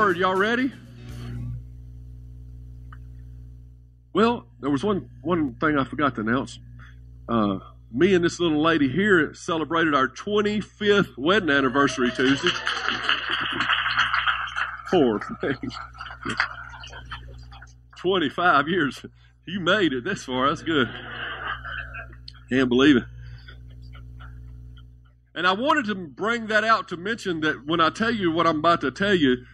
word. Y'all ready? Well, there was one one thing I forgot to announce. Uh, me and this little lady here celebrated our 25th wedding anniversary Tuesday. Poor thing. 25 years. You made it this far. That's good. Can't believe it. And I wanted to bring that out to mention that when I tell you what I'm about to tell you,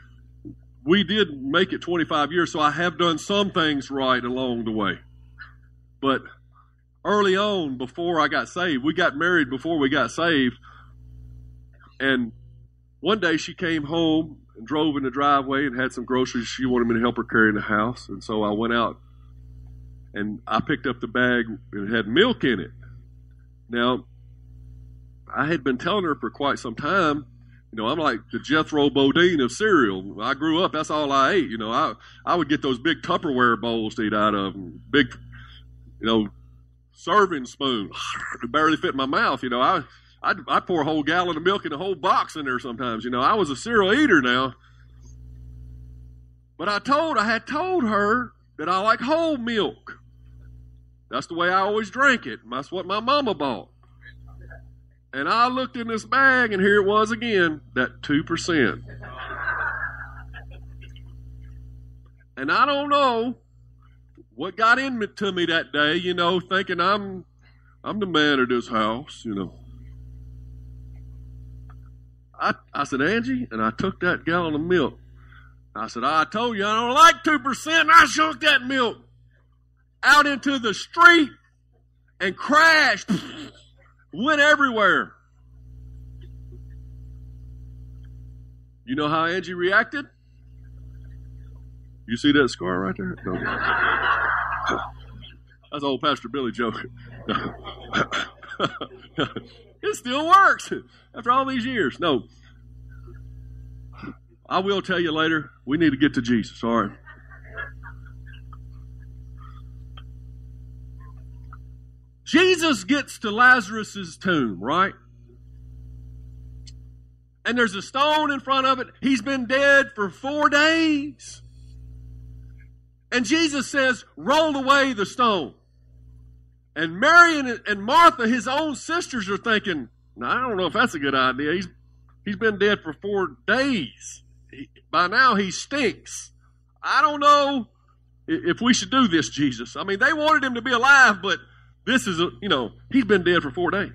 we did make it 25 years, so I have done some things right along the way. But early on, before I got saved, we got married before we got saved. And one day she came home and drove in the driveway and had some groceries she wanted me to help her carry in the house. And so I went out and I picked up the bag and it had milk in it. Now, I had been telling her for quite some time, you know, I'm like the Jethro Bodine of cereal. I grew up, that's all I ate. You know, I, I would get those big Tupperware bowls to eat out of, big, you know, serving spoon. Barely fit in my mouth. You know, I, I'd, I'd pour a whole gallon of milk and a whole box in there sometimes. You know, I was a cereal eater now. But I told, I had told her that I like whole milk. That's the way I always drank it. That's what my mama bought. And I looked in this bag, and here it was again, that 2%. And I don't know what got into me that day, you know, thinking I'm I'm the man of this house, you know. I, I said, Angie, and I took that gallon of milk. I said, I told you I don't like 2%. And I shook that milk out into the street and crashed, went everywhere. You know how Angie reacted? You see that scar right there? No. That's old Pastor Billy joke. it still works after all these years. No. I will tell you later, we need to get to Jesus, all right? Jesus gets to Lazarus's tomb, right? And there's a stone in front of it. He's been dead for four days. And Jesus says, roll away the stone. And Mary and, and Martha, his own sisters, are thinking, I don't know if that's a good idea. He's, he's been dead for four days. He, by now, he stinks. I don't know if we should do this, Jesus. I mean, they wanted him to be alive, but this is, a, you know, he's been dead for four days.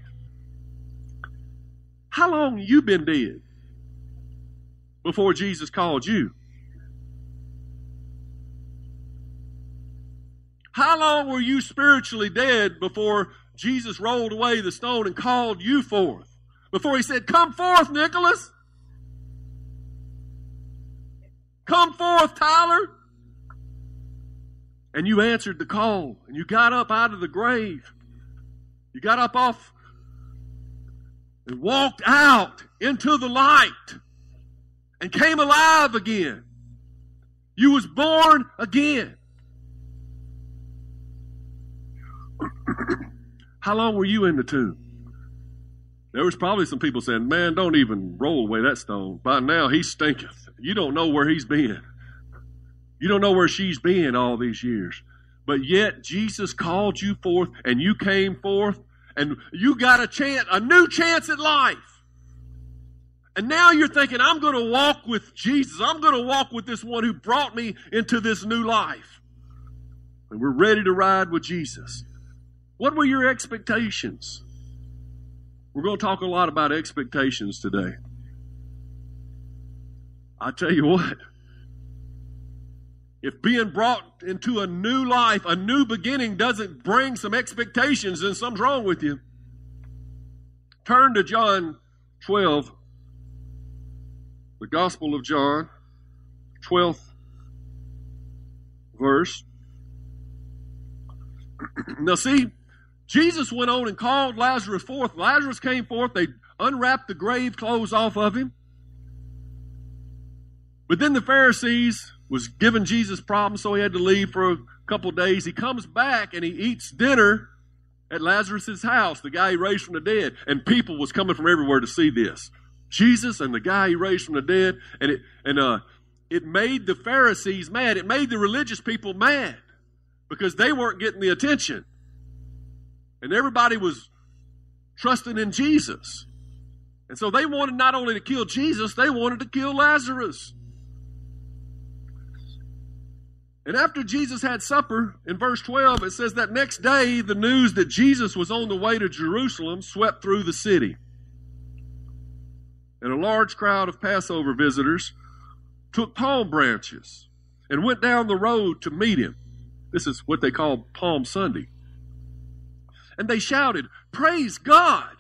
How long you been dead before Jesus called you? How long were you spiritually dead before Jesus rolled away the stone and called you forth? Before he said, Come forth, Nicholas. Come forth, Tyler. And you answered the call and you got up out of the grave. You got up off and walked out into the light and came alive again. You was born again. How long were you in the tomb? There was probably some people saying, Man, don't even roll away that stone. By now he stinketh. You don't know where he's been. You don't know where she's been all these years. But yet Jesus called you forth and you came forth and you got a chance, a new chance at life. And now you're thinking, I'm going to walk with Jesus. I'm going to walk with this one who brought me into this new life. And we're ready to ride with Jesus. What were your expectations? We're going to talk a lot about expectations today. I tell you what, if being brought into a new life, a new beginning doesn't bring some expectations, then something's wrong with you. Turn to John 12, the Gospel of John. 12th verse. now, see, Jesus went on and called Lazarus forth. Lazarus came forth. They unwrapped the grave clothes off of him. But then the Pharisees was giving Jesus problems, so he had to leave for a couple days. He comes back and he eats dinner at Lazarus's house, the guy he raised from the dead. And people was coming from everywhere to see this. Jesus and the guy he raised from the dead. And it and uh it made the Pharisees mad. It made the religious people mad because they weren't getting the attention. And everybody was trusting in Jesus. And so they wanted not only to kill Jesus, they wanted to kill Lazarus. And after Jesus had supper, in verse 12, it says that next day the news that Jesus was on the way to Jerusalem swept through the city. And a large crowd of Passover visitors took palm branches and went down the road to meet him. This is what they call Palm Sunday. And they shouted, Praise God!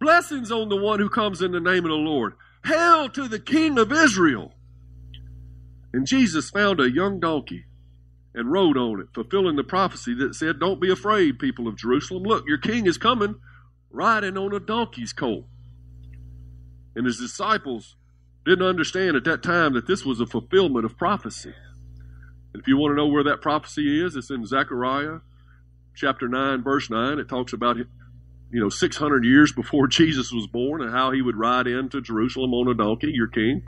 Blessings on the one who comes in the name of the Lord. Hail to the King of Israel! And Jesus found a young donkey and rode on it, fulfilling the prophecy that said, Don't be afraid, people of Jerusalem. Look, your king is coming riding on a donkey's colt. And his disciples didn't understand at that time that this was a fulfillment of prophecy. And if you want to know where that prophecy is, it's in Zechariah chapter 9, verse 9. It talks about, you know, 600 years before Jesus was born and how he would ride into Jerusalem on a donkey, your king.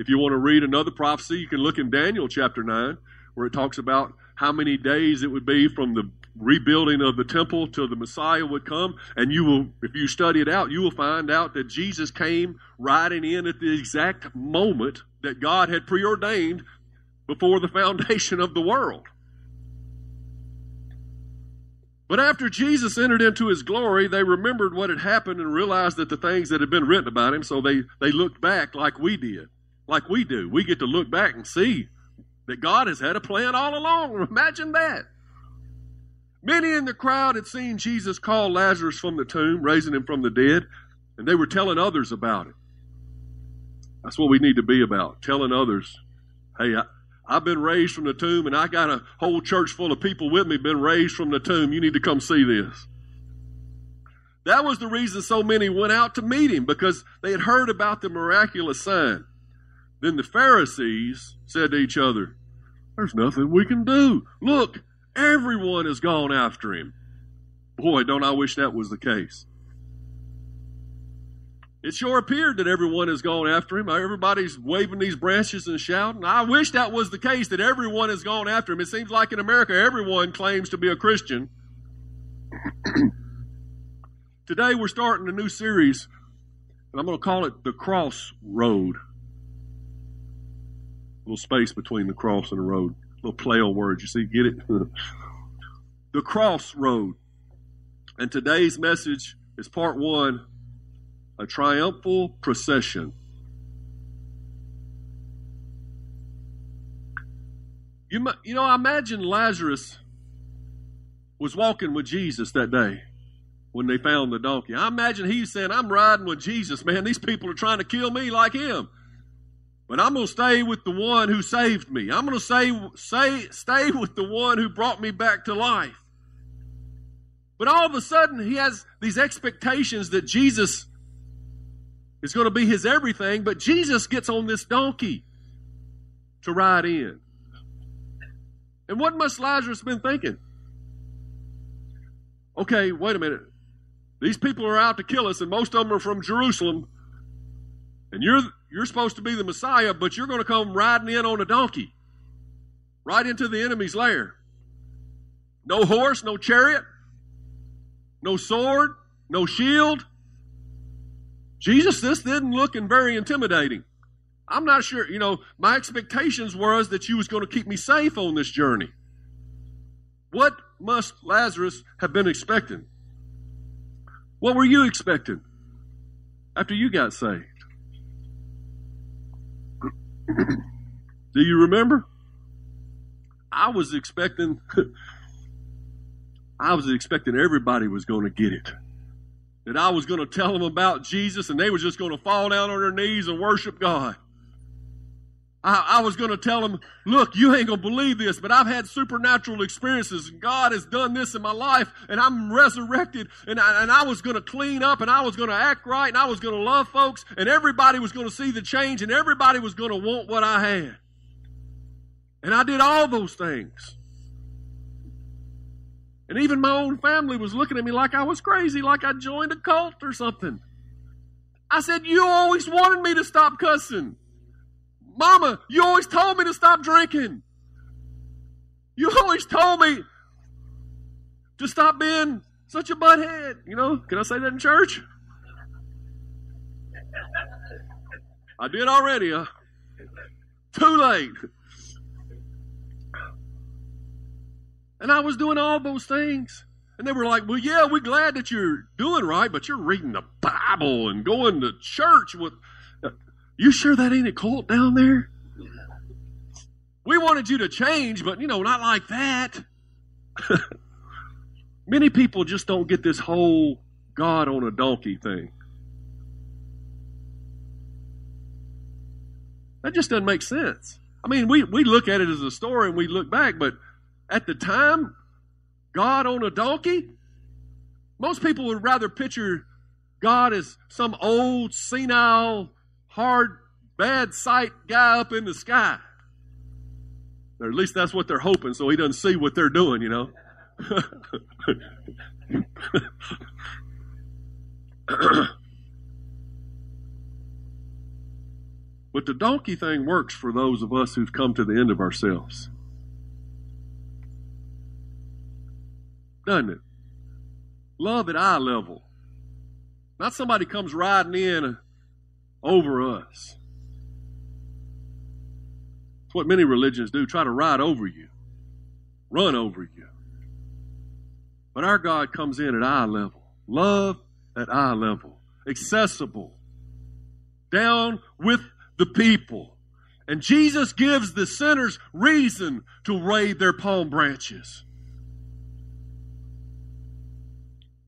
If you want to read another prophecy, you can look in Daniel chapter 9, where it talks about how many days it would be from the rebuilding of the temple till the Messiah would come. And you will, if you study it out, you will find out that Jesus came riding in at the exact moment that God had preordained before the foundation of the world. But after Jesus entered into his glory, they remembered what had happened and realized that the things that had been written about him, so they, they looked back like we did like we do. We get to look back and see that God has had a plan all along. Imagine that. Many in the crowd had seen Jesus call Lazarus from the tomb, raising him from the dead, and they were telling others about it. That's what we need to be about, telling others, hey, I, I've been raised from the tomb, and I got a whole church full of people with me been raised from the tomb. You need to come see this. That was the reason so many went out to meet him, because they had heard about the miraculous sign. Then the Pharisees said to each other, There's nothing we can do. Look, everyone has gone after him. Boy, don't I wish that was the case. It sure appeared that everyone has gone after him. Everybody's waving these branches and shouting. I wish that was the case, that everyone has gone after him. It seems like in America, everyone claims to be a Christian. Today, we're starting a new series, and I'm going to call it The Crossroad little space between the cross and the road. Little play on words. You see, get it? the crossroad. And today's message is part one a triumphal procession. You, you know, I imagine Lazarus was walking with Jesus that day when they found the donkey. I imagine he's saying, I'm riding with Jesus, man. These people are trying to kill me like him. But I'm going to stay with the one who saved me. I'm going to say, say, stay with the one who brought me back to life. But all of a sudden, he has these expectations that Jesus is going to be his everything, but Jesus gets on this donkey to ride in. And what must Lazarus been thinking? Okay, wait a minute. These people are out to kill us, and most of them are from Jerusalem. And you're you're supposed to be the Messiah, but you're going to come riding in on a donkey, right into the enemy's lair. No horse, no chariot, no sword, no shield. Jesus, this didn't looking very intimidating. I'm not sure, you know, my expectations was that you was going to keep me safe on this journey. What must Lazarus have been expecting? What were you expecting after you got saved? Do you remember? I was expecting I was expecting everybody was going to get it. That I was going to tell them about Jesus and they were just going to fall down on their knees and worship God. I, I was going to tell him, look, you ain't going to believe this, but I've had supernatural experiences and God has done this in my life and I'm resurrected and I, and I was going to clean up and I was going to act right and I was going to love folks and everybody was going to see the change and everybody was going to want what I had. And I did all those things. And even my own family was looking at me like I was crazy, like I joined a cult or something. I said, You always wanted me to stop cussing. Mama, you always told me to stop drinking. You always told me to stop being such a butthead. You know, can I say that in church? I did already, huh? Too late. And I was doing all those things. And they were like, well, yeah, we're glad that you're doing right, but you're reading the Bible and going to church with. You sure that ain't a cult down there? We wanted you to change, but, you know, not like that. Many people just don't get this whole God on a donkey thing. That just doesn't make sense. I mean, we, we look at it as a story and we look back, but at the time, God on a donkey? Most people would rather picture God as some old, senile, hard, bad sight guy up in the sky. Or at least that's what they're hoping, so he doesn't see what they're doing, you know. but the donkey thing works for those of us who've come to the end of ourselves. doesn't it? Love at eye level. Not somebody comes riding in over us. It's what many religions do try to ride over you, run over you. But our God comes in at eye level. Love at eye level. Accessible. Down with the people. And Jesus gives the sinners reason to wave their palm branches.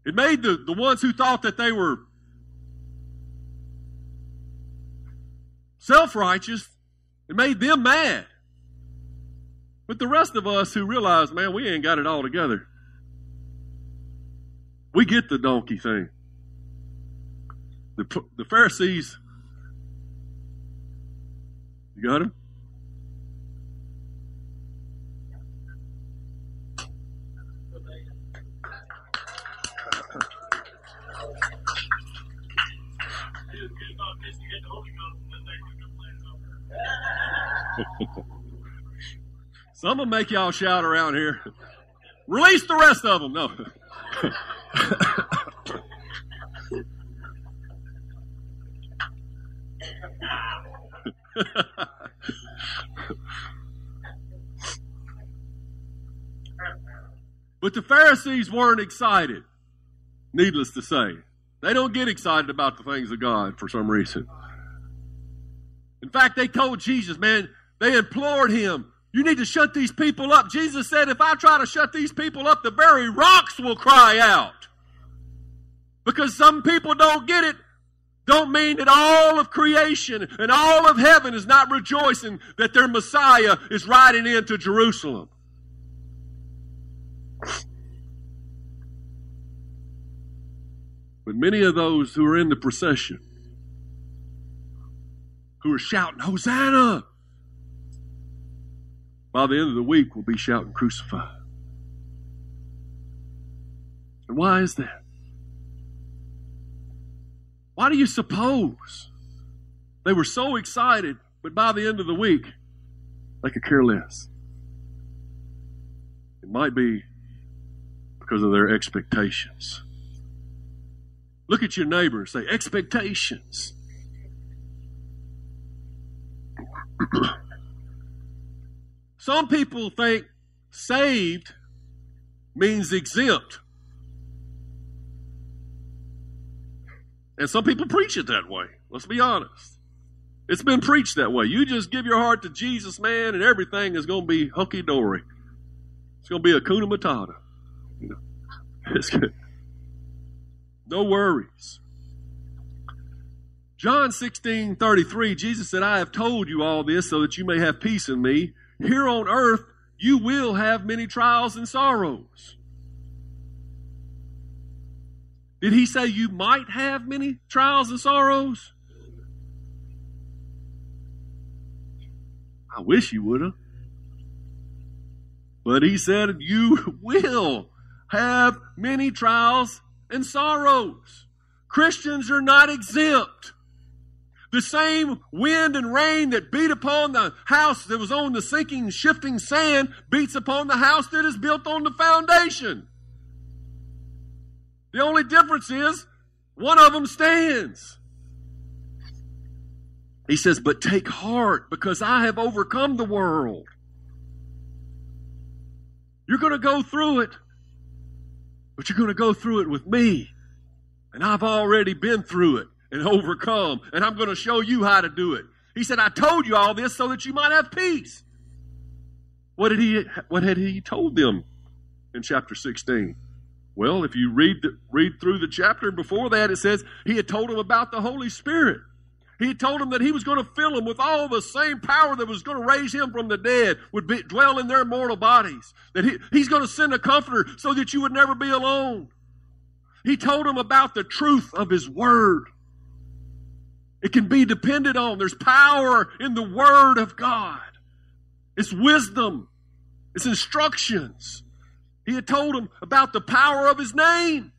It made the, the ones who thought that they were self righteous, it made them mad. But the rest of us who realize, man, we ain't got it all together, we get the donkey thing. The, the Pharisees, you got him? Some will make y'all shout around here. Release the rest of them. No. but the Pharisees weren't excited, needless to say. They don't get excited about the things of God for some reason. In fact, they told Jesus, man, they implored him, you need to shut these people up. Jesus said, if I try to shut these people up, the very rocks will cry out. Because some people don't get it, don't mean that all of creation and all of heaven is not rejoicing that their Messiah is riding into Jerusalem. But many of those who are in the procession, who are shouting, Hosanna, by the end of the week we'll be shouting, Crucify. And why is that? Why do you suppose they were so excited, but by the end of the week, they could care less? It might be because of their expectations. Look at your neighbor say, expectations. Some people think saved means exempt. And some people preach it that way. Let's be honest. It's been preached that way. You just give your heart to Jesus, man, and everything is going to be hunky dory. It's going to be hakuna matata. It's good. No worries. John 16 33, Jesus said, I have told you all this so that you may have peace in me. Here on earth, you will have many trials and sorrows. Did he say you might have many trials and sorrows? I wish he would have. But he said, You will have many trials and sorrows. Christians are not exempt. The same wind and rain that beat upon the house that was on the sinking, shifting sand beats upon the house that is built on the foundation. The only difference is one of them stands. He says, But take heart because I have overcome the world. You're going to go through it, but you're going to go through it with me. And I've already been through it and overcome, and I'm going to show you how to do it. He said, I told you all this so that you might have peace. What did he what had he told them in chapter 16? Well, if you read the, read through the chapter before that, it says he had told them about the Holy Spirit. He had told them that he was going to fill them with all the same power that was going to raise him from the dead, would be, dwell in their mortal bodies. That he, he's going to send a comforter so that you would never be alone. He told them about the truth of his word. It can be depended on. There's power in the word of God. It's wisdom. It's instructions. He had told them about the power of his name.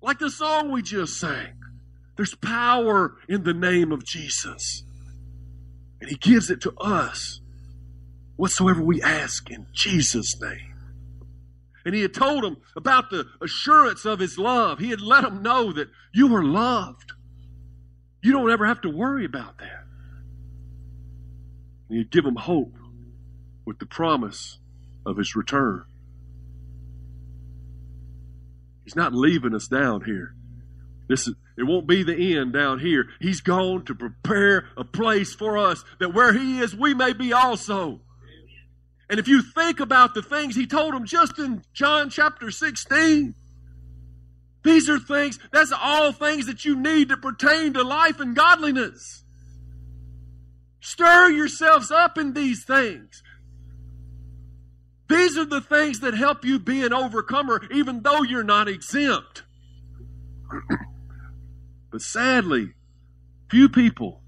Like the song we just sang. There's power in the name of Jesus. And he gives it to us whatsoever we ask in Jesus' name. And he had told them about the assurance of his love. He had let them know that you are loved. You don't ever have to worry about that. And he'd give them hope with the promise of his return. He's not leaving us down here. This is, it won't be the end down here. He's gone to prepare a place for us that where he is, we may be also. And if you think about the things he told them just in John chapter 16, these are things, that's all things that you need to pertain to life and godliness. Stir yourselves up in these things. These are the things that help you be an overcomer, even though you're not exempt. but sadly, few people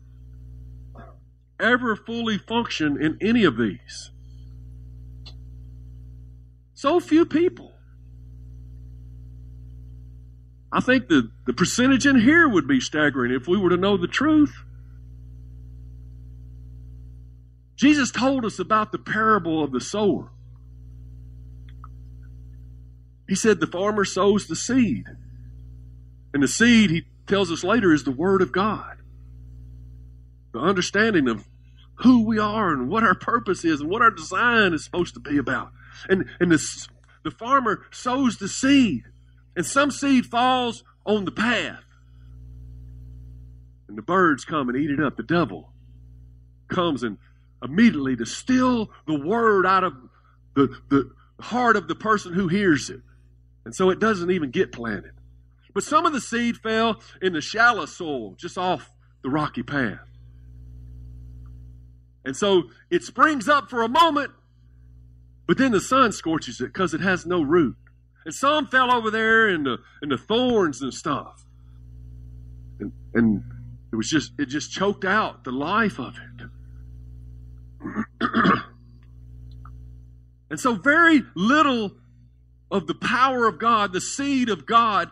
ever fully function in any of these. So few people. I think the, the percentage in here would be staggering if we were to know the truth. Jesus told us about the parable of the sower. He said the farmer sows the seed. And the seed, he tells us later, is the Word of God. The understanding of who we are and what our purpose is and what our design is supposed to be about. And, and the, the farmer sows the seed. And some seed falls on the path. And the birds come and eat it up. The devil comes and immediately to steal the word out of the, the heart of the person who hears it. And so it doesn't even get planted. But some of the seed fell in the shallow soil just off the rocky path. And so it springs up for a moment, but then the sun scorches it because it has no root. And some fell over there in the in the thorns and stuff. And, and it was just it just choked out the life of it. and so very little of the power of God, the seed of God,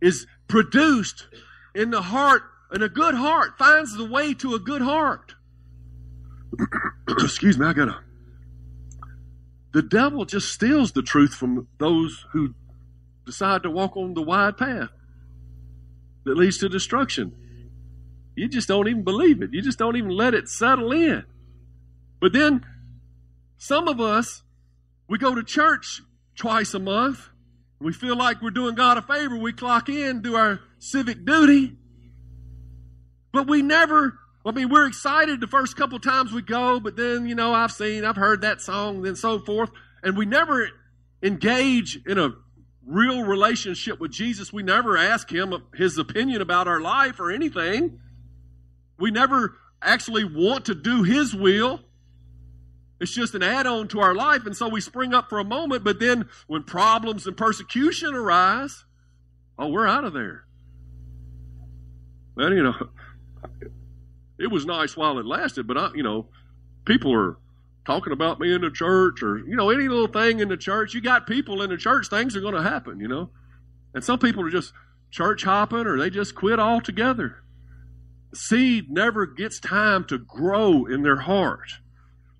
is produced in the heart, and a good heart finds the way to a good heart. Excuse me, I gotta the devil just steals the truth from those who decide to walk on the wide path that leads to destruction. You just don't even believe it. You just don't even let it settle in. But then some of us, we go to church twice a month. We feel like we're doing God a favor. We clock in, do our civic duty. But we never I mean, we're excited the first couple times we go, but then, you know, I've seen, I've heard that song and so forth, and we never engage in a real relationship with Jesus, we never ask him his opinion about our life or anything. We never actually want to do his will. It's just an add on to our life. And so we spring up for a moment, but then when problems and persecution arise, oh, we're out of there. Well, you know, it was nice while it lasted, but I, you know, people are talking about me in the church or, you know, any little thing in the church. You got people in the church, things are going to happen, you know. And some people are just church hopping or they just quit altogether. seed never gets time to grow in their heart.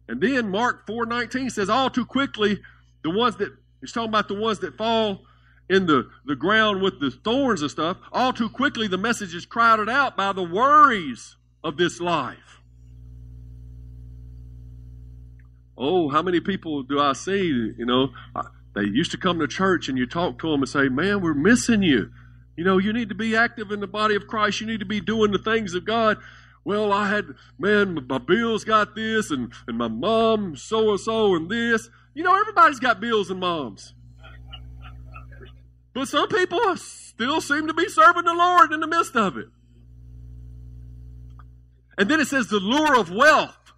And then Mark 4:19 says all too quickly the ones that he's talking about the ones that fall in the, the ground with the thorns and stuff, all too quickly the message is crowded out by the worries of this life. Oh, how many people do I see? You know, uh, they used to come to church and you talk to them and say, Man, we're missing you. You know, you need to be active in the body of Christ. You need to be doing the things of God. Well, I had, man, my bills got this and, and my mom so and so and this. You know, everybody's got bills and moms. But some people still seem to be serving the Lord in the midst of it. And then it says the lure of wealth.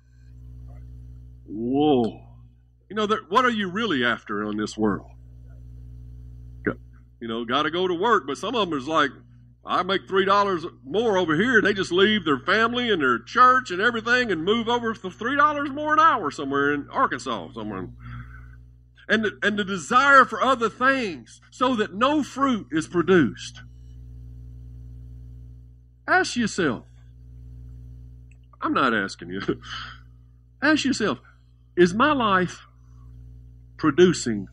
Whoa. You know, what are you really after on this world? You know, got to go to work, but some of them is like, I make three dollars more over here. They just leave their family and their church and everything and move over for three dollars more an hour somewhere in Arkansas, somewhere. And the, and the desire for other things, so that no fruit is produced. Ask yourself. I'm not asking you. Ask yourself, is my life producing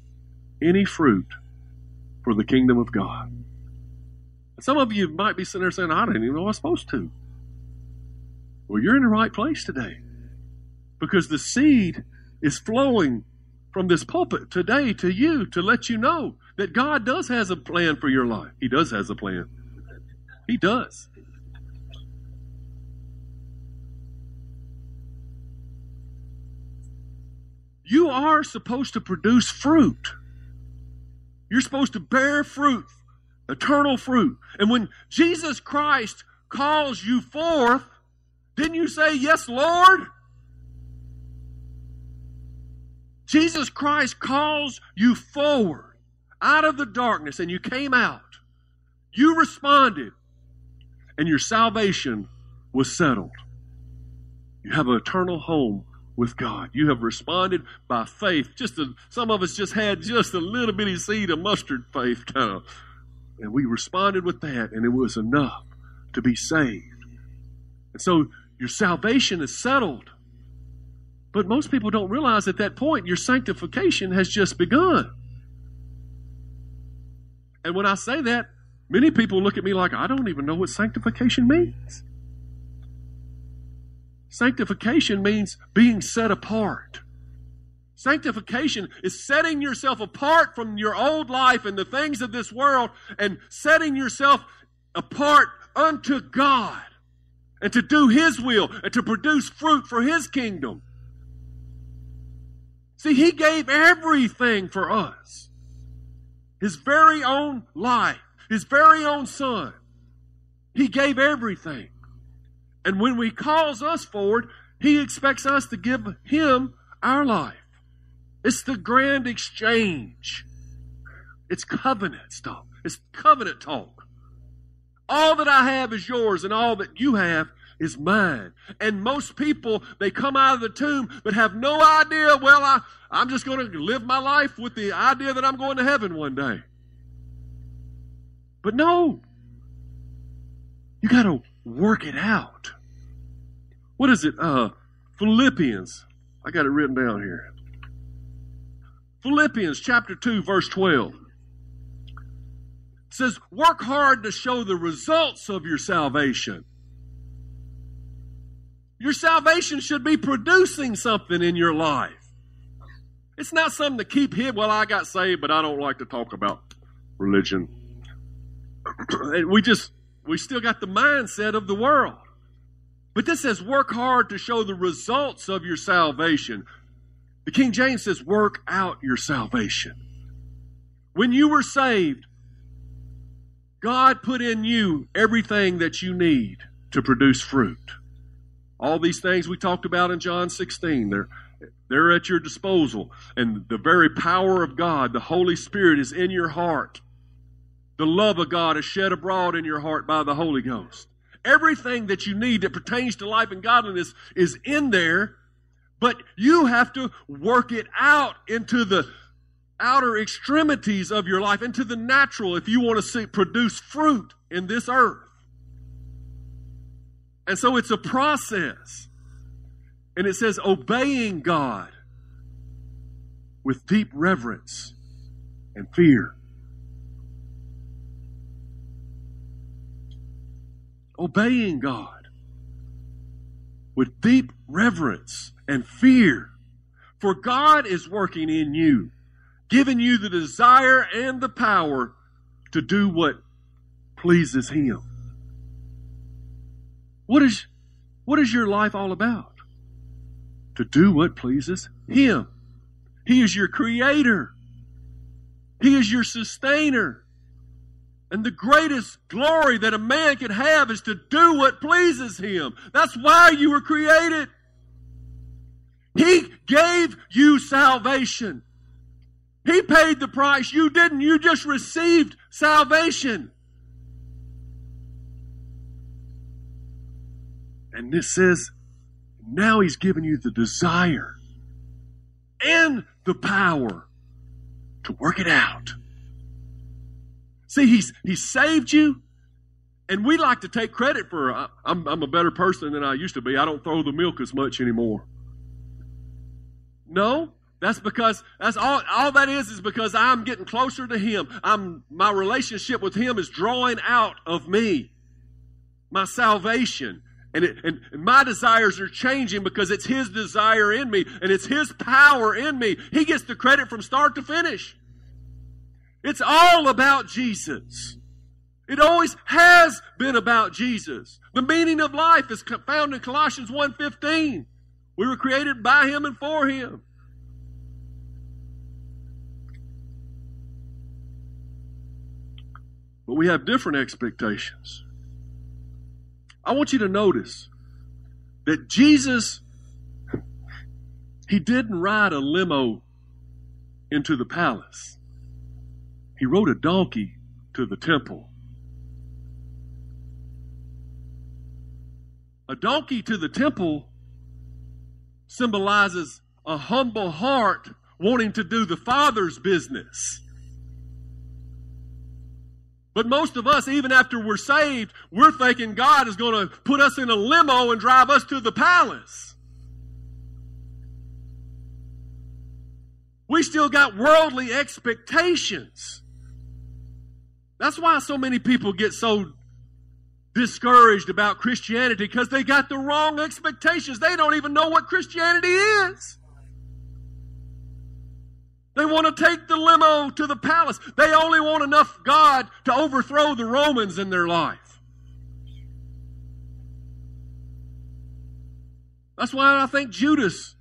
any fruit for the kingdom of God? Some of you might be sitting there saying, I didn't even know I was supposed to. Well, you're in the right place today because the seed is flowing from this pulpit today to you to let you know that God does has a plan for your life. He does has a plan. He does. You are supposed to produce fruit. You're supposed to bear fruit, eternal fruit. And when Jesus Christ calls you forth, didn't you say, Yes, Lord? Jesus Christ calls you forward out of the darkness and you came out. You responded and your salvation was settled. You have an eternal home with God. You have responded by faith. Just a, some of us just had just a little bitty seed of mustard faith, kind of, and we responded with that, and it was enough to be saved. And so your salvation is settled. But most people don't realize at that point your sanctification has just begun. And when I say that, many people look at me like I don't even know what sanctification means. Sanctification means being set apart. Sanctification is setting yourself apart from your old life and the things of this world and setting yourself apart unto God and to do His will and to produce fruit for His kingdom. See, He gave everything for us His very own life, His very own Son. He gave everything. And when He calls us forward, He expects us to give Him our life. It's the grand exchange. It's covenant stuff. It's covenant talk. All that I have is yours, and all that you have is mine. And most people, they come out of the tomb but have no idea, well, I, I'm just going to live my life with the idea that I'm going to heaven one day. But no. You got to work it out. What is it? Uh, Philippians. I got it written down here. Philippians chapter 2, verse 12 says, Work hard to show the results of your salvation. Your salvation should be producing something in your life. It's not something to keep hid. Well, I got saved, but I don't like to talk about religion. we just we still got the mindset of the world. But this says, work hard to show the results of your salvation. The King James says, work out your salvation. When you were saved, God put in you everything that you need to produce fruit. All these things we talked about in John 16, they're, they're at your disposal. And the very power of God, the Holy Spirit, is in your heart. The love of God is shed abroad in your heart by the Holy Ghost. Everything that you need that pertains to life and godliness is in there, but you have to work it out into the outer extremities of your life, into the natural, if you want to see, produce fruit in this earth. And so it's a process. And it says obeying God with deep reverence and fear. Obeying God with deep reverence and fear. For God is working in you, giving you the desire and the power to do what pleases Him. What is, what is your life all about? To do what pleases Him. He is your creator. He is your sustainer. And the greatest glory that a man could have is to do what pleases him. That's why you were created. He gave you salvation. He paid the price. You didn't. You just received salvation. And this says, now he's given you the desire and the power to work it out. See, he's, he saved you, and we like to take credit for, uh, I'm, I'm a better person than I used to be. I don't throw the milk as much anymore. No, that's because that's all all that is is because I'm getting closer to him. I'm my relationship with him is drawing out of me. My salvation. And, it, and, and my desires are changing because it's his desire in me and it's his power in me. He gets the credit from start to finish. It's all about Jesus. It always has been about Jesus. The meaning of life is found in Colossians 1:15. We were created by him and for him. But we have different expectations. I want you to notice that Jesus he didn't ride a limo into the palace. He rode a donkey to the temple. A donkey to the temple symbolizes a humble heart wanting to do the Father's business. But most of us, even after we're saved, we're thinking God is going to put us in a limo and drive us to the palace. We still got worldly expectations. That's why so many people get so discouraged about Christianity because they got the wrong expectations. They don't even know what Christianity is. They want to take the limo to the palace. They only want enough God to overthrow the Romans in their life. That's why I think Judas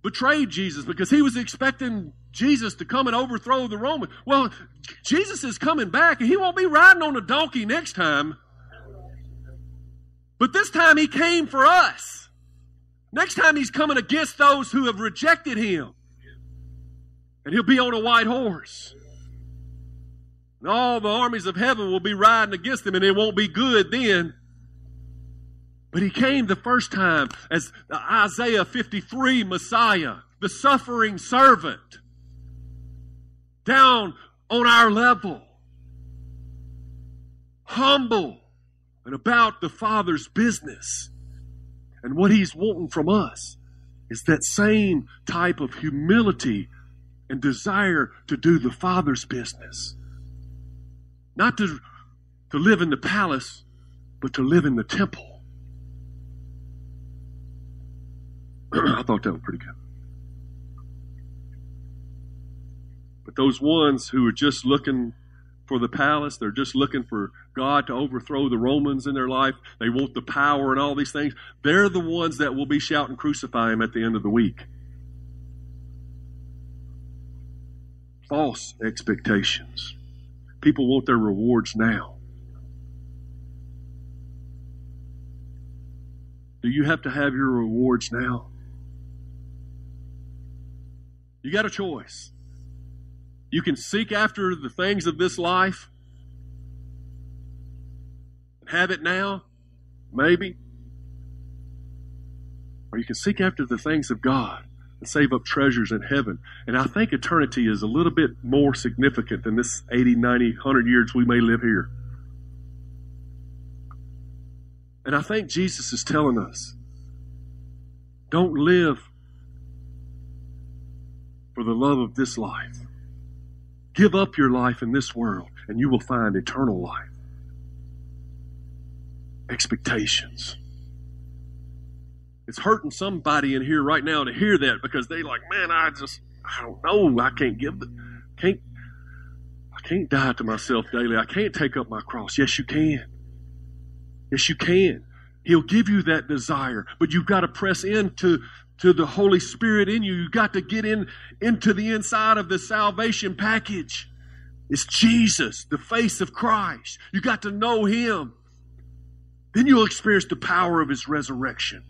betrayed Jesus because he was expecting Jesus to come and overthrow the Roman. Well, Jesus is coming back and he won't be riding on a donkey next time. But this time he came for us. Next time he's coming against those who have rejected him. And he'll be on a white horse. And all the armies of heaven will be riding against him, and it won't be good then. But he came the first time as Isaiah 53 Messiah, the suffering servant down on our level, humble and about the Father's business. And what He's wanting from us is that same type of humility and desire to do the Father's business. Not to, to live in the palace, but to live in the temple. I thought that was pretty good. Those ones who are just looking for the palace, they're just looking for God to overthrow the Romans in their life, they want the power and all these things, they're the ones that will be shouting, Crucify him at the end of the week. false expectations. People want their rewards now. Do you have to have your rewards now? You got a choice. You can seek after the things of this life and have it now, maybe. Or you can seek after the things of God and save up treasures in heaven. And I think eternity is a little bit more significant than this 80, 90, 100 years we may live here. And I think Jesus is telling us don't live for the love of this life. Give up your life in this world, and you will find eternal life. Expectations. It's hurting somebody in here right now to hear that because they like, man, I just, I don't know, I can't give the, can't, I can't die to myself daily. I can't take up my cross. Yes, you can. Yes, you can. He'll give you that desire, but you've got to press into to the Holy Spirit in you. You've got to get in into the inside of the salvation package. It's Jesus, the face of Christ. You got to know Him. Then you'll experience the power of His resurrection,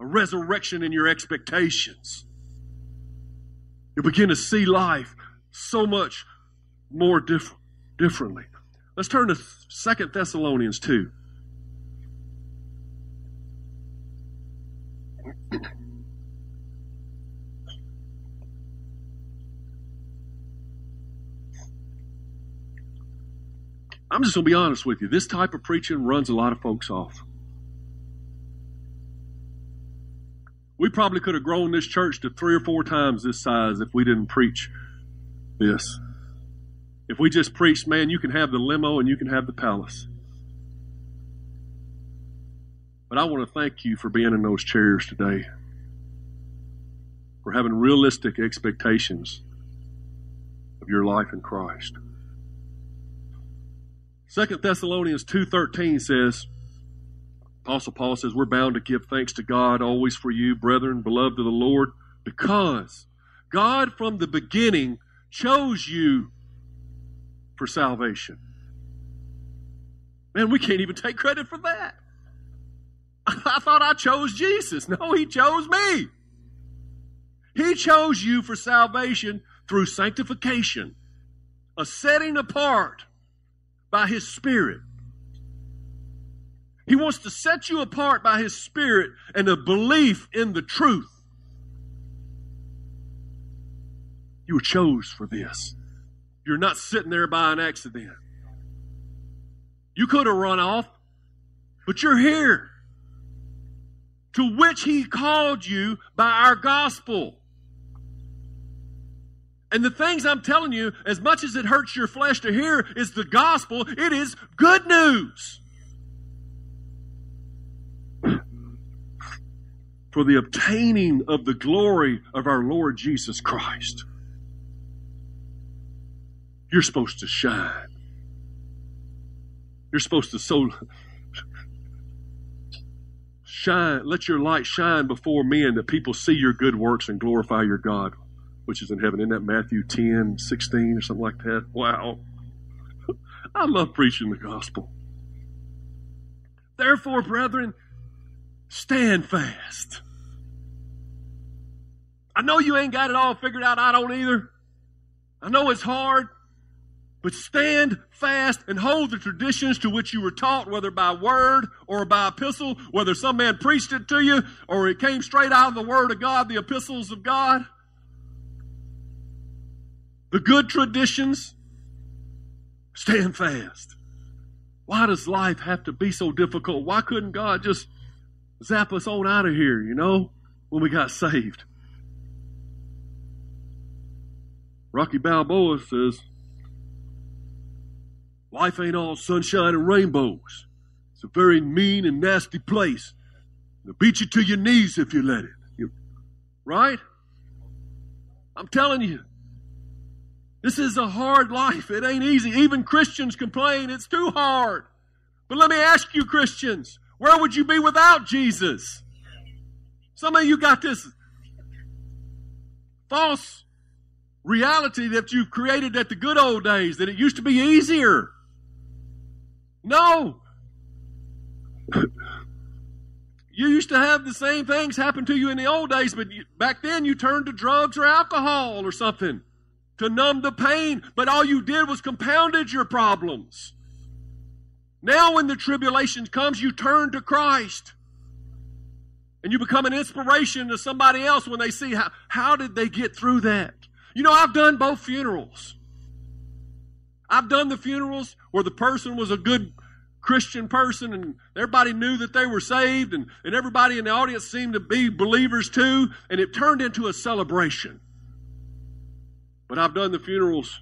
a resurrection in your expectations. You'll begin to see life so much more diff- differently. Let's turn to Second Thessalonians 2. I'm just going to be honest with you. This type of preaching runs a lot of folks off. We probably could have grown this church to three or four times this size if we didn't preach this. If we just preached, man, you can have the limo and you can have the palace. But I want to thank you for being in those chairs today, for having realistic expectations of your life in Christ. Second Thessalonians 2.13 says, Apostle Paul says, we're bound to give thanks to God always for you, brethren, beloved of the Lord, because God from the beginning chose you for salvation. Man, we can't even take credit for that. I thought I chose Jesus. No, he chose me. He chose you for salvation through sanctification, a setting apart by His Spirit. He wants to set you apart by His Spirit and a belief in the truth. You were chose for this. You're not sitting there by an accident. You could have run off, but you're here. To which He called you by our gospel. And the things I'm telling you, as much as it hurts your flesh to hear, is the gospel. It is good news. For the obtaining of the glory of our Lord Jesus Christ. You're supposed to shine. You're supposed to so shine, let your light shine before men that people see your good works and glorify your God which is in heaven. Isn't that Matthew 10, 16 or something like that? Wow. I love preaching the gospel. Therefore, brethren, stand fast. I know you ain't got it all figured out. I don't either. I know it's hard, but stand fast and hold the traditions to which you were taught, whether by word or by epistle, whether some man preached it to you or it came straight out of the word of God, the epistles of God the good traditions, stand fast. Why does life have to be so difficult? Why couldn't God just zap us on out of here, you know, when we got saved? Rocky Balboa says, Life ain't all sunshine and rainbows. It's a very mean and nasty place. They'll beat you to your knees if you let it. You, right? I'm telling you, this is a hard life. It ain't easy. Even Christians complain it's too hard. But let me ask you, Christians, where would you be without Jesus? Some of you got this false reality that you've created at the good old days, that it used to be easier. No. you used to have the same things happen to you in the old days, but you, back then you turned to drugs or alcohol or something to numb the pain, but all you did was compounded your problems. Now, when the tribulation comes, you turn to Christ. And you become an inspiration to somebody else when they see how, how did they get through that? You know, I've done both funerals. I've done the funerals where the person was a good Christian person and everybody knew that they were saved and, and everybody in the audience seemed to be believers too, and it turned into a celebration. But I've done the funerals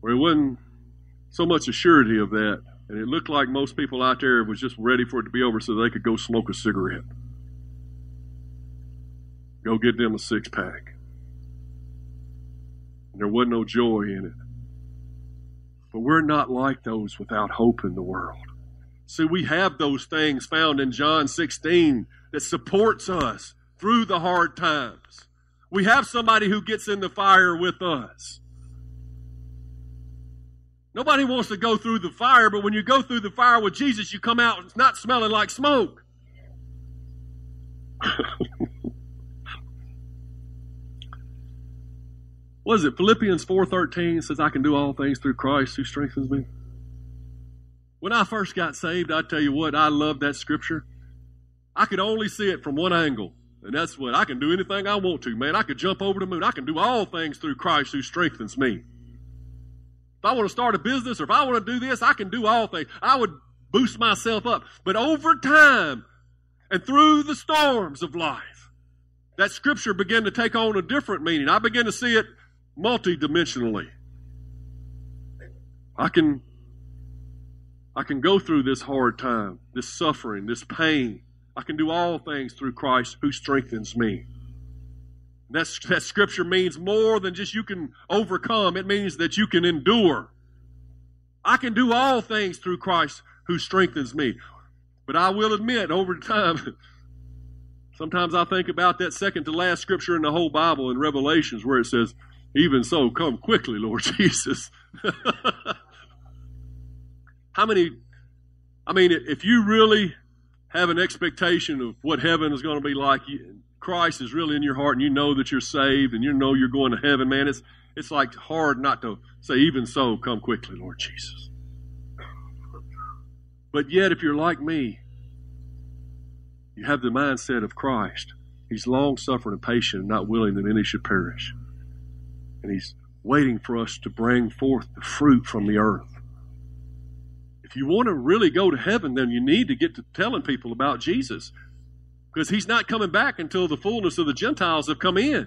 where it wasn't so much a surety of that, and it looked like most people out there was just ready for it to be over so they could go smoke a cigarette. Go get them a six pack. And there wasn't no joy in it. But we're not like those without hope in the world. See, we have those things found in John 16 that supports us through the hard times. We have somebody who gets in the fire with us. Nobody wants to go through the fire, but when you go through the fire with Jesus, you come out it's not smelling like smoke. what is it? Philippians 4.13 says, I can do all things through Christ who strengthens me. When I first got saved, I tell you what, I loved that scripture. I could only see it from one angle. And that's what I can do anything I want to, man. I could jump over the moon. I can do all things through Christ who strengthens me. If I want to start a business or if I want to do this, I can do all things. I would boost myself up. But over time and through the storms of life, that scripture began to take on a different meaning. I began to see it multidimensionally. I can I can go through this hard time, this suffering, this pain. I can do all things through Christ who strengthens me. That's, that scripture means more than just you can overcome. It means that you can endure. I can do all things through Christ who strengthens me. But I will admit, over time, sometimes I think about that second to last scripture in the whole Bible in Revelations where it says, Even so, come quickly, Lord Jesus. How many, I mean, if you really have an expectation of what heaven is going to be like, Christ is really in your heart and you know that you're saved and you know you're going to heaven, man, it's, it's like hard not to say, even so, come quickly, Lord Jesus. But yet, if you're like me, you have the mindset of Christ. He's long suffering and patient and not willing that any should perish. And He's waiting for us to bring forth the fruit from the earth. You want to really go to heaven, then you need to get to telling people about Jesus because he's not coming back until the fullness of the Gentiles have come in.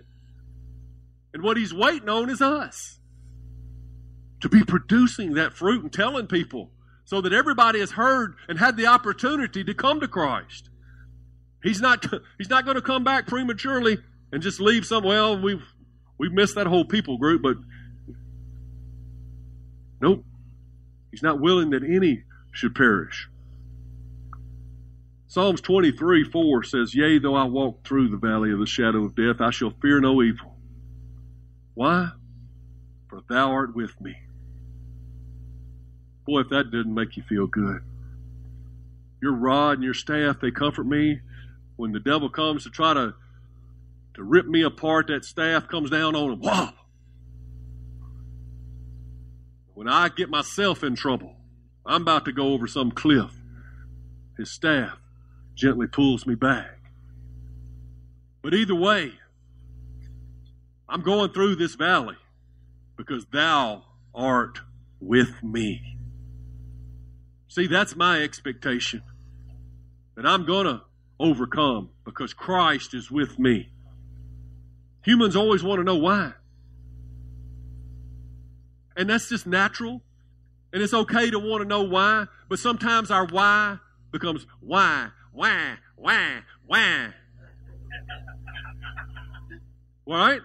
And what he's waiting on is us to be producing that fruit and telling people so that everybody has heard and had the opportunity to come to Christ. He's not, he's not going to come back prematurely and just leave some, well, we've, we've missed that whole people group, but nope. He's not willing that any should perish. Psalms 23 4 says, Yea, though I walk through the valley of the shadow of death, I shall fear no evil. Why? For thou art with me. Boy, if that didn't make you feel good. Your rod and your staff, they comfort me. When the devil comes to try to, to rip me apart, that staff comes down on him. Wow! When I get myself in trouble, I'm about to go over some cliff. His staff gently pulls me back. But either way, I'm going through this valley because thou art with me. See, that's my expectation. That I'm going to overcome because Christ is with me. Humans always want to know why. And that's just natural. And it's okay to want to know why, but sometimes our why becomes why, why, why, why. Right?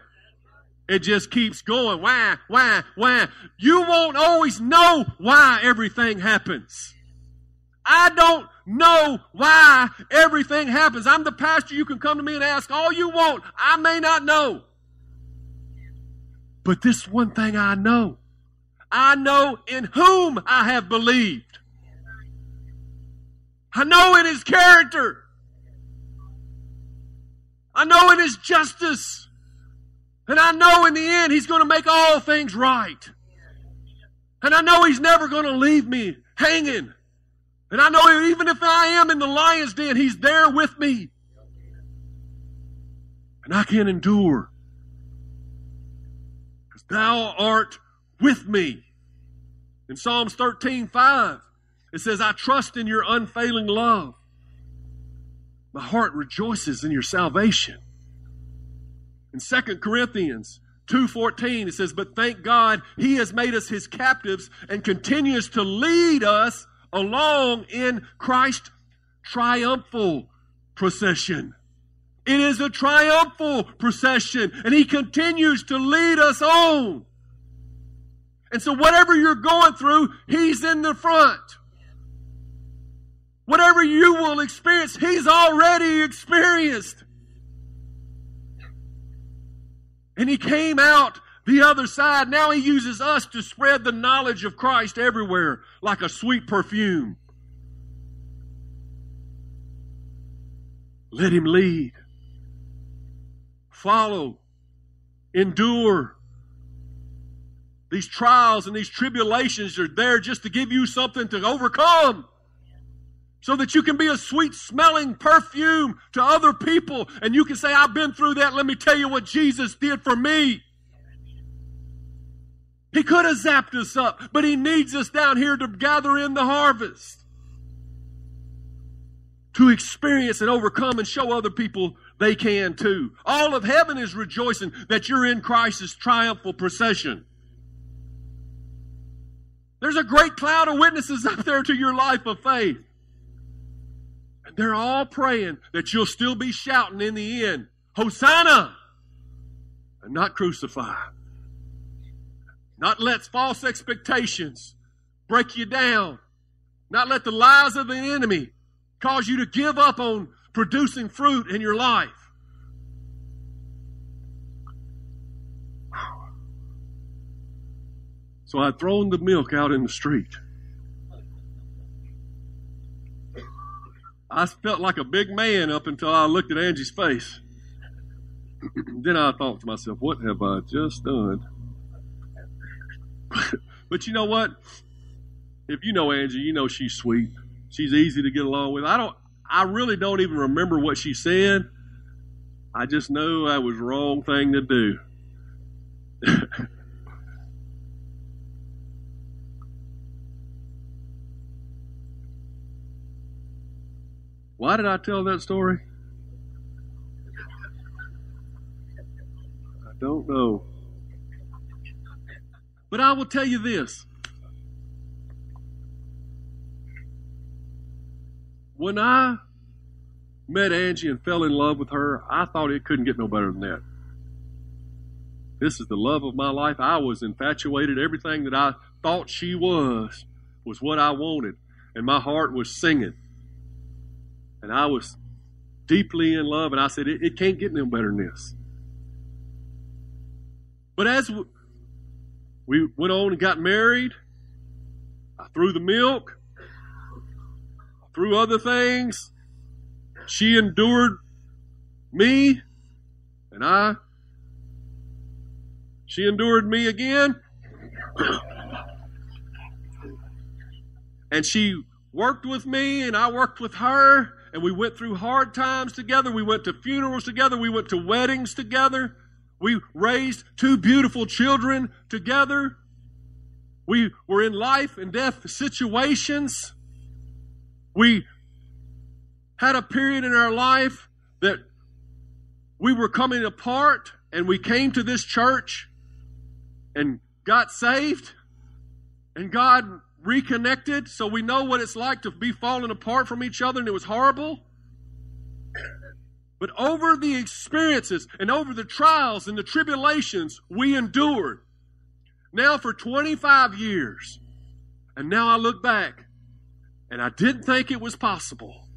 It just keeps going. Why, why, why? You won't always know why everything happens. I don't know why everything happens. I'm the pastor. You can come to me and ask all you want. I may not know. But this one thing I know I know in whom I have believed. I know in his character. I know in his justice. And I know in the end he's going to make all things right. And I know he's never going to leave me hanging. And I know even if I am in the lion's den, he's there with me. And I can endure. Because thou art with me. In Psalms 13, 5, it says, I trust in your unfailing love. My heart rejoices in your salvation. In 2 Corinthians 2:14 it says but thank God he has made us his captives and continues to lead us along in Christ's triumphal procession. It is a triumphal procession and he continues to lead us on. And so whatever you're going through, he's in the front. Whatever you will experience, he's already experienced. And he came out the other side. Now he uses us to spread the knowledge of Christ everywhere like a sweet perfume. Let him lead. Follow. Endure. These trials and these tribulations are there just to give you something to overcome so that you can be a sweet smelling perfume to other people and you can say, I've been through that. Let me tell you what Jesus did for me. He could have zapped us up, but He needs us down here to gather in the harvest. To experience and overcome and show other people they can too. All of heaven is rejoicing that you're in Christ's triumphal procession. There's a great cloud of witnesses up there to your life of faith. And they're all praying that you'll still be shouting in the end, Hosanna! And not crucify. Not let false expectations break you down. Not let the lies of the enemy cause you to give up on producing fruit in your life. So I'd thrown the milk out in the street. I felt like a big man up until I looked at Angie's face. then I thought to myself, what have I just done? but you know what? If you know Angie, you know she's sweet. She's easy to get along with. I don't I really don't even remember what she said. I just know that was wrong thing to do. Why did I tell that story? I don't know. But I will tell you this. When I met Angie and fell in love with her, I thought it couldn't get no better than that. This is the love of my life. I was infatuated. Everything that I thought she was was what I wanted. And my heart was singing. And I was deeply in love. And I said, it, it can't get no better than this. But as we went on and got married, I threw the milk, threw other things. She endured me, and I, she endured me again. and she worked with me, and I worked with her, and we went through hard times together. We went to funerals together. We went to weddings together. We raised two beautiful children together. We were in life and death situations. We had a period in our life that we were coming apart and we came to this church and got saved and God reconnected so we know what it's like to be falling apart from each other and it was horrible. But over the experiences and over the trials and the tribulations we endured, now for 25 years, and now I look back and I didn't think it was possible,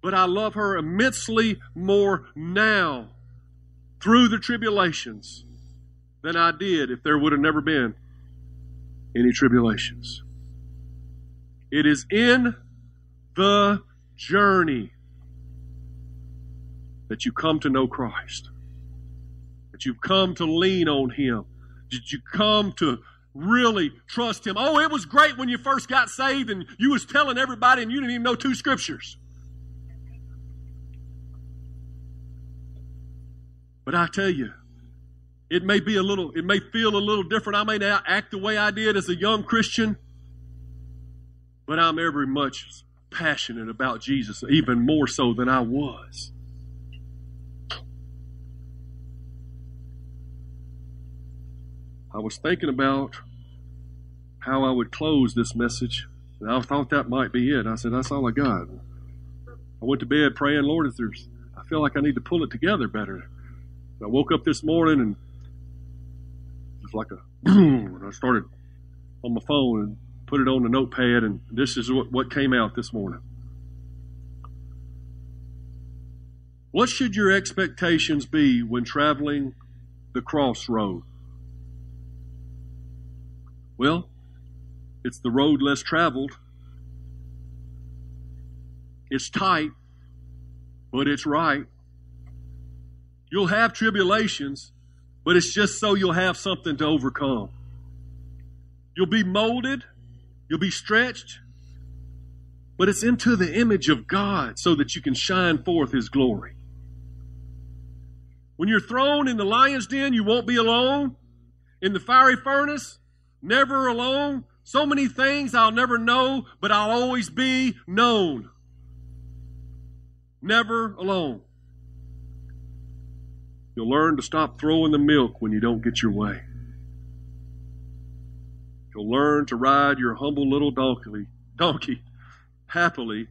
but I love her immensely more now through the tribulations than I did if there would have never been any tribulations. It is in the journey that you come to know Christ, that you've come to lean on Him, that you come to really trust Him. Oh, it was great when you first got saved and you was telling everybody and you didn't even know two scriptures. But I tell you, it may be a little, it may feel a little different. I may not act the way I did as a young Christian, but I'm every much passionate about Jesus, even more so than I was. I was thinking about how I would close this message, and I thought that might be it. I said, That's all I got. I went to bed praying, Lord, if there's, I feel like I need to pull it together better. I woke up this morning and just like a and I started on my phone and put it on the notepad, and this is what, what came out this morning. What should your expectations be when traveling the crossroad? Well, it's the road less traveled. It's tight, but it's right. You'll have tribulations, but it's just so you'll have something to overcome. You'll be molded, you'll be stretched, but it's into the image of God so that you can shine forth His glory. When you're thrown in the lion's den, you won't be alone. In the fiery furnace, never alone. So many things I'll never know, but I'll always be known. Never alone. You'll learn to stop throwing the milk when you don't get your way. You'll learn to ride your humble little donkey, donkey happily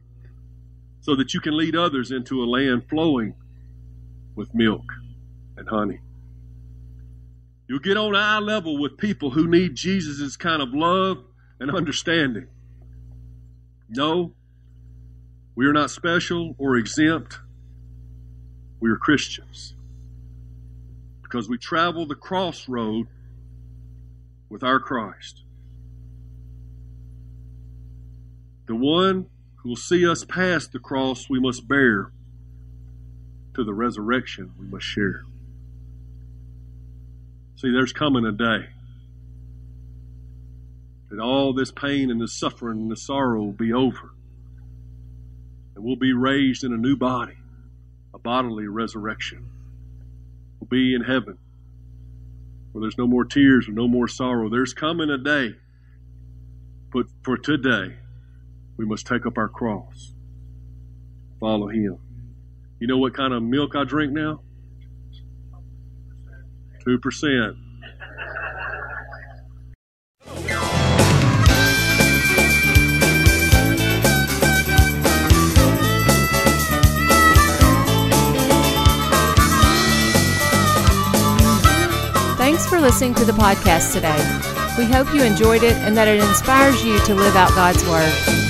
so that you can lead others into a land flowing with milk and honey. You'll get on eye level with people who need Jesus' kind of love and understanding. No, we are not special or exempt. We are Christians because we travel the crossroad with our Christ. The one who will see us past the cross we must bear to the resurrection we must share. See, there's coming a day that all this pain and this suffering and this sorrow will be over. And we'll be raised in a new body, a bodily resurrection. We'll be in heaven where there's no more tears or no more sorrow. There's coming a day, but for today, we must take up our cross, follow Him. You know what kind of milk I drink now? 2%. Thanks for listening to the podcast today. We hope you enjoyed it and that it inspires you to live out God's Word.